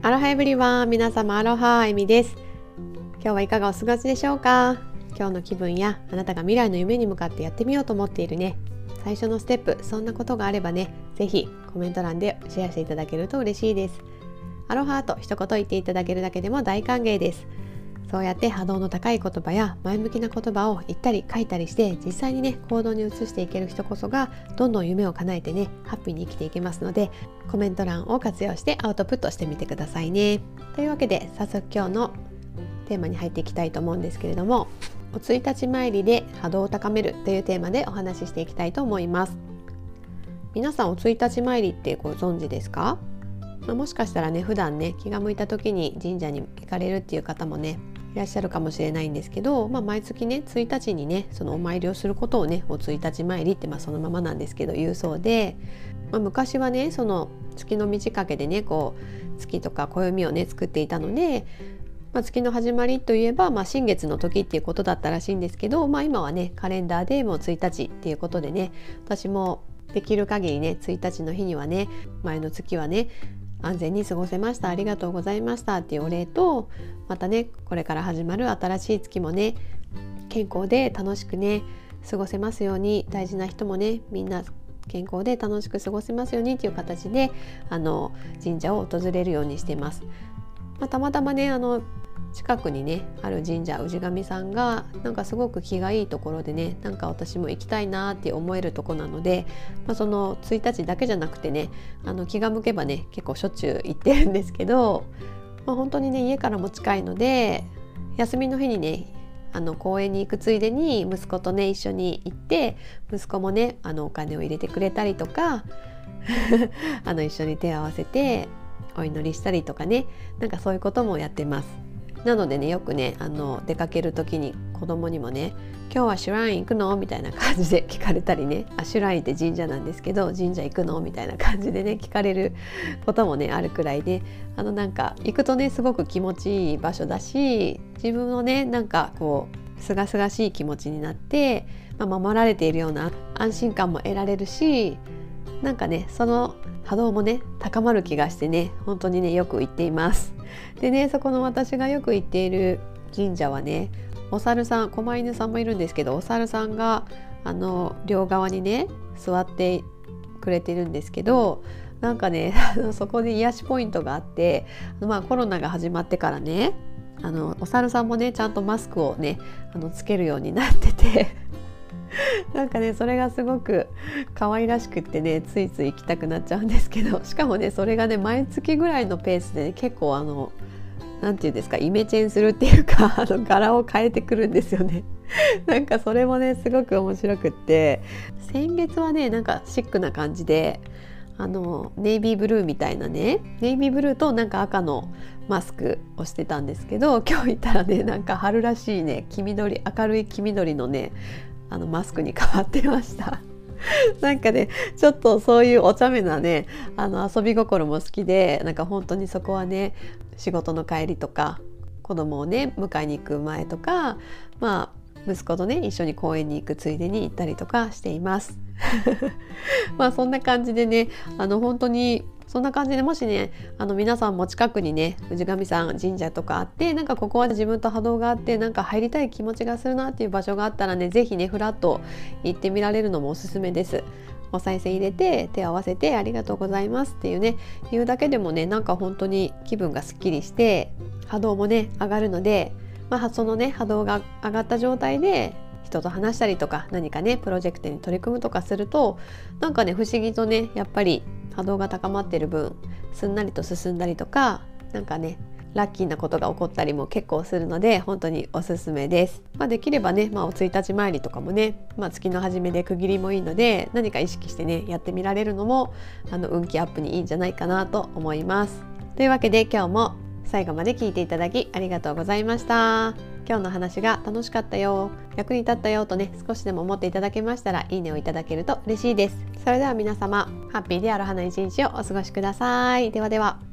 アロハエブリワン皆様アロハエミです。今日はいかがお過ごしでしょうか？今日の気分やあなたが未来の夢に向かってやってみようと思っているね。最初のステップそんなことがあればね是非コメント欄でシェアしていただけると嬉しいです。アロハと一言言っていただけるだけでも大歓迎です。そうやって波動の高い言葉や前向きな言葉を言ったり書いたりして実際にね行動に移していける人こそがどんどん夢を叶えてねハッピーに生きていけますのでコメント欄を活用してアウトプットしてみてくださいね。というわけで早速今日のテーマに入っていきたいと思うんですけれどもお1日参りで波動を高めるというテーマでお話ししていきたいと思います皆さんお1日参りってご存知ですか？まあ、もしかしたらね普段ね気が向いた時に神社に行かれるっていう方もねいらっしゃるかもしれないんですけど、まあ、毎月ね1日にねそのお参りをすることをねお1日参りってまあそのままなんですけど言うそうで、まあ、昔はねその月の満ち欠けでねこう月とか暦をね作っていたので、まあ、月の始まりといえば、まあ、新月の時っていうことだったらしいんですけど、まあ、今はねカレンダーでもう1日っていうことでね私もできる限りね1日の日にはね前の月はね安全に過ごせましたありがとうございましたっていうお礼とまたねこれから始まる新しい月もね健康で楽しくね過ごせますように大事な人もねみんな健康で楽しく過ごせますようにという形であの神社を訪れるようにしています。まあ、たまたまねあの近くにねある神社氏神さんがなんかすごく気がいいところでねなんか私も行きたいなって思えるとこなので、まあ、その1日だけじゃなくてねあの気が向けばね結構しょっちゅう行ってるんですけど、まあ、本当にね家からも近いので休みの日にねあの公園に行くついでに息子とね一緒に行って息子もねあのお金を入れてくれたりとか あの一緒に手を合わせてお祈りしたりとかねなんかそういうこともやってます。なのでねよくねあの出かける時に子供にもね「今日はシュライン行くの?」みたいな感じで聞かれたりね。あシュラインって神社なんですけど神社行くの？みたいな感じでね聞かれることもねあるくらいであのなんか行くとねすごく気持ちいい場所だし自分のねなんかこうすがすがしい気持ちになって、まあ、守られているような安心感も得られるしなんかねその波動もね高まる気がしてね本当にねよく行っています。でねそこの私がよく行っている神社はねお猿さん狛犬さんもいるんですけどお猿さんがあの両側にね座ってくれてるんですけどなんかね そこで癒しポイントがあってまあコロナが始まってからねあのお猿さんもねちゃんとマスクをねあのつけるようになっててなんかねそれがすごく可愛らしくってねついつい行きたくなっちゃうんですけど しかもねそれがね毎月ぐらいのペースで、ね、結構あの何て言うんですかイメチェンするっていうか あの柄を変えてくるんですよね。なんかそれもねすごく面白くって先月はねなんかシックな感じであのネイビーブルーみたいなねネイビーブルーとなんか赤のマスクをしてたんですけど今日行ったらねなんか春らしいね黄緑明るい黄緑のねあのマスクに変わってました。なんかねちょっとそういうお茶目なねあの遊び心も好きでなんか本当にそこはね仕事の帰りとか子供をね迎えに行く前とかまあ息子とね一緒に公園に行くついでに行ったりとかしています まあそんな感じでねあの本当にそんな感じでもしねあの皆さんも近くにね氏神さん神社とかあってなんかここは自分と波動があってなんか入りたい気持ちがするなっていう場所があったらね是非ねふらっと行ってみられるのもおすすめです。お賽銭入れて手合わせてありがとうございますっていうね言うだけでもねなんか本当に気分がすっきりして波動もね上がるので、まあ、そのね波動が上がった状態で人と話したりとか何かねプロジェクトに取り組むとかするとなんかね不思議とねやっぱり波動が高まってる分すんなりと進んだりとか何かねラッキーなことが起こったりも結構するので本当におすすめです。まあ、できればね、まあ、お1日参りとかもね、まあ、月の初めで区切りもいいので何か意識してねやってみられるのもあの運気アップにいいんじゃないかなと思います。というわけで今日も最後まで聞いていただきありがとうございました。今日の話が楽しかったよ。役に立ったよとね少しでも思っていただけましたらいいねをいただけると嬉しいです。それでは皆様ハッピーである花一日をお過ごしください。ではでは。